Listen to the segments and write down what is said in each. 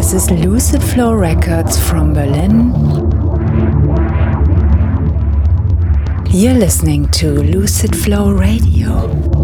This is Lucid Flow Records from Berlin. You're listening to Lucid Flow Radio.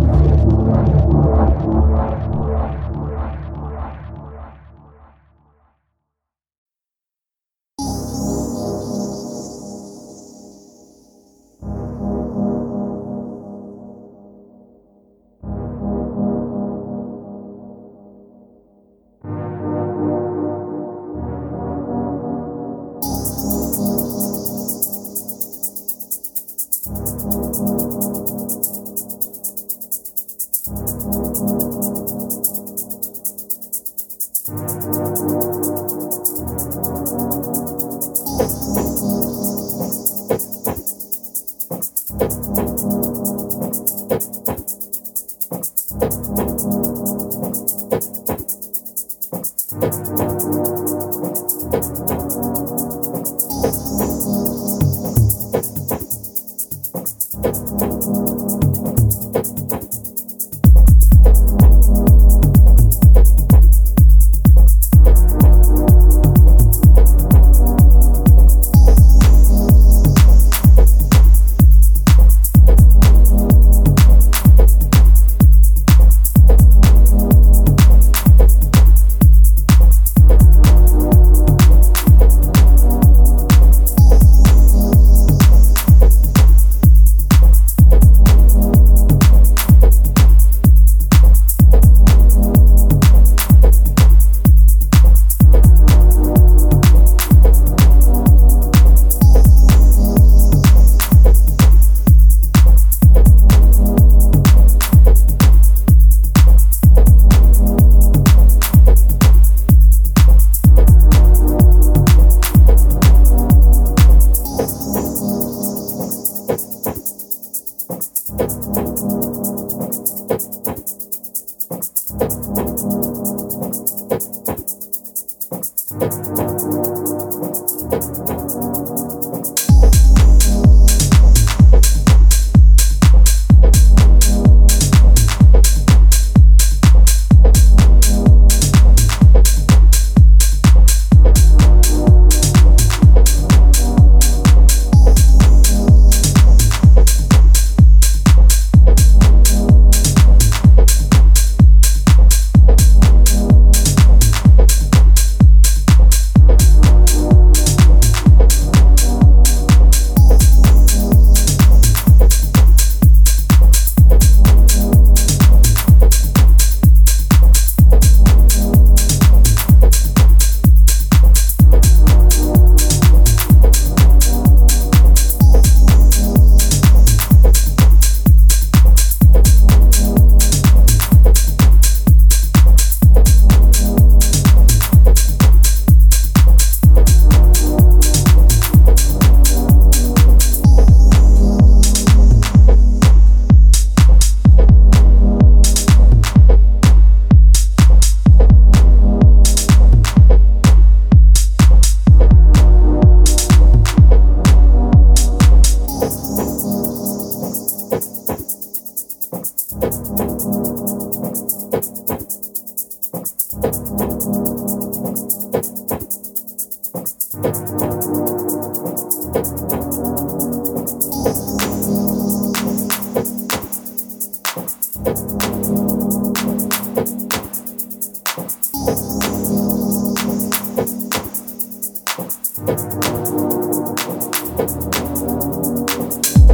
Thank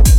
you.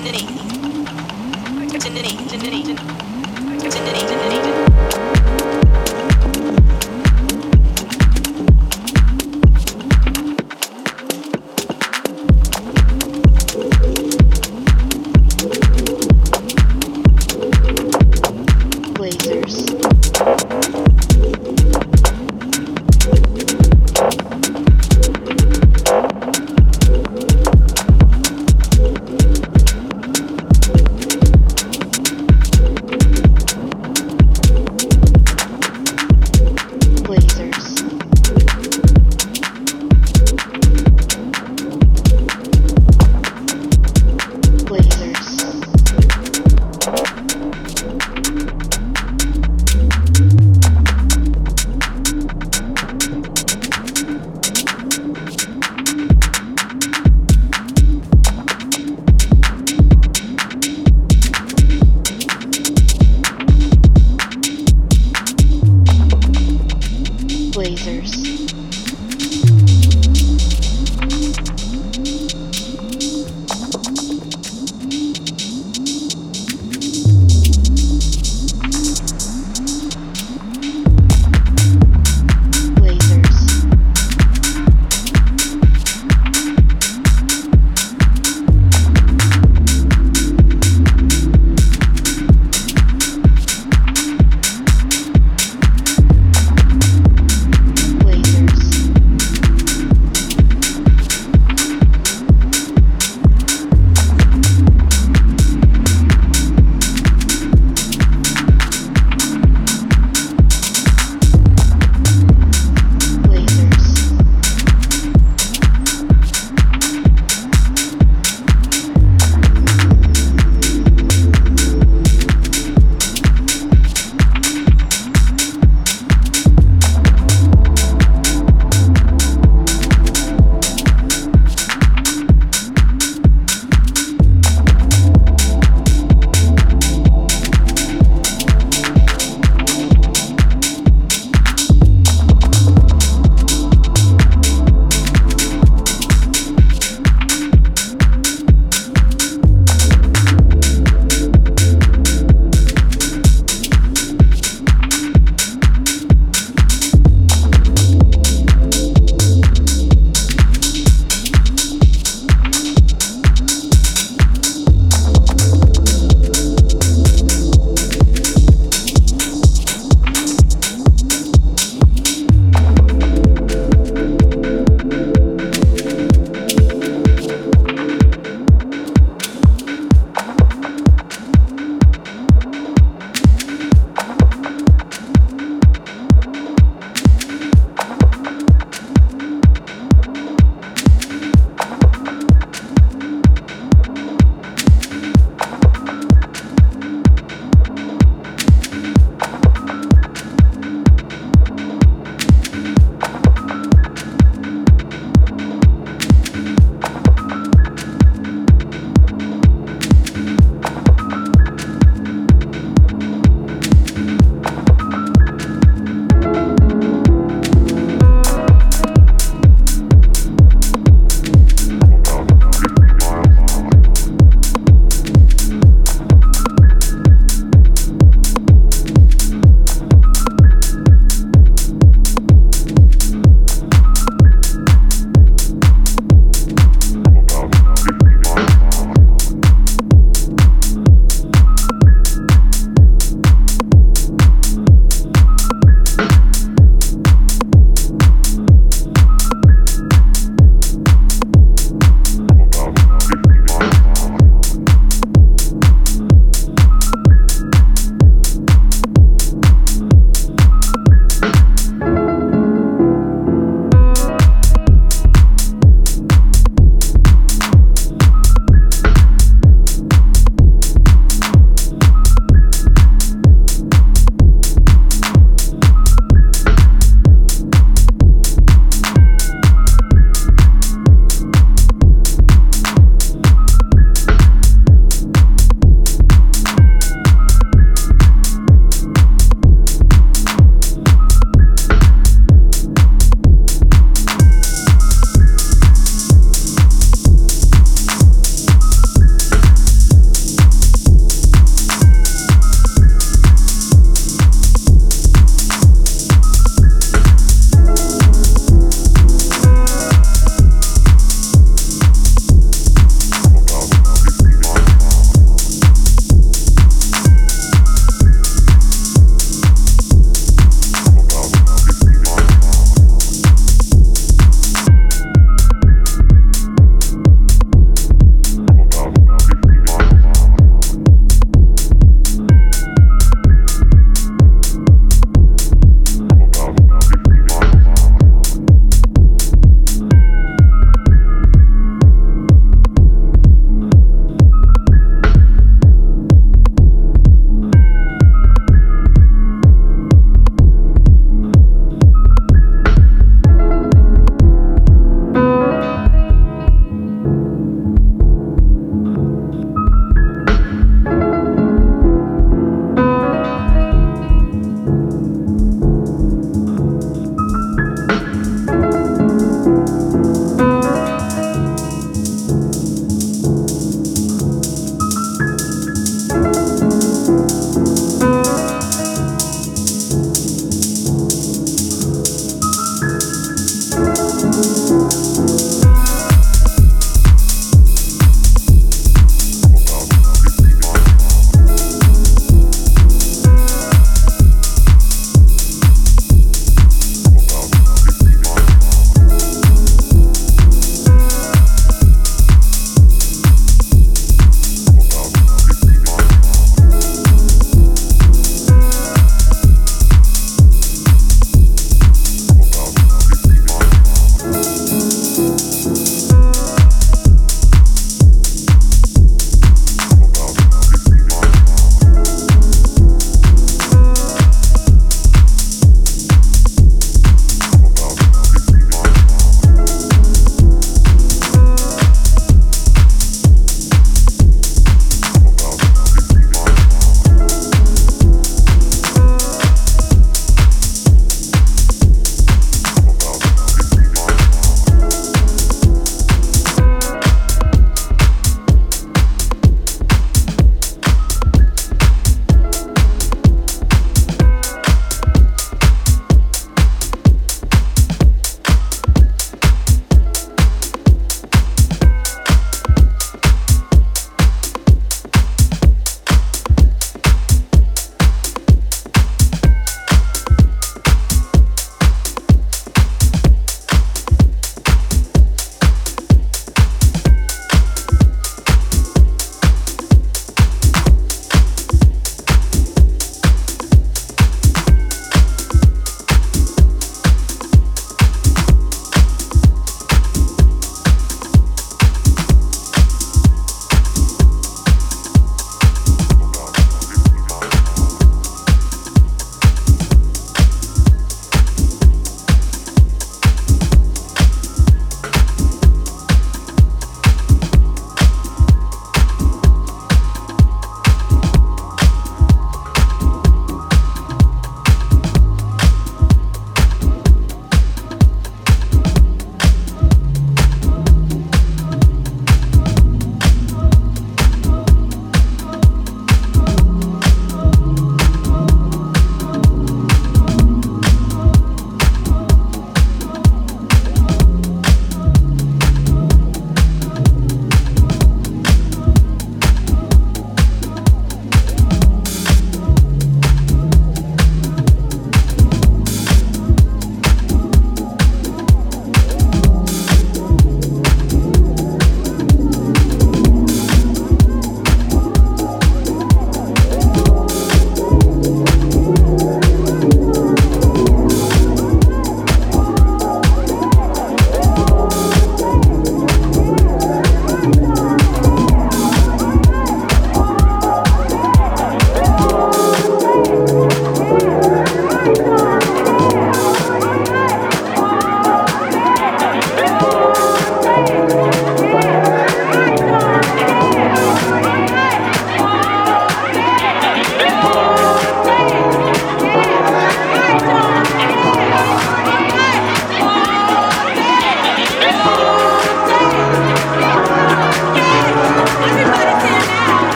Sendiri. Sendiri. Sendiri.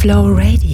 Flow Radio.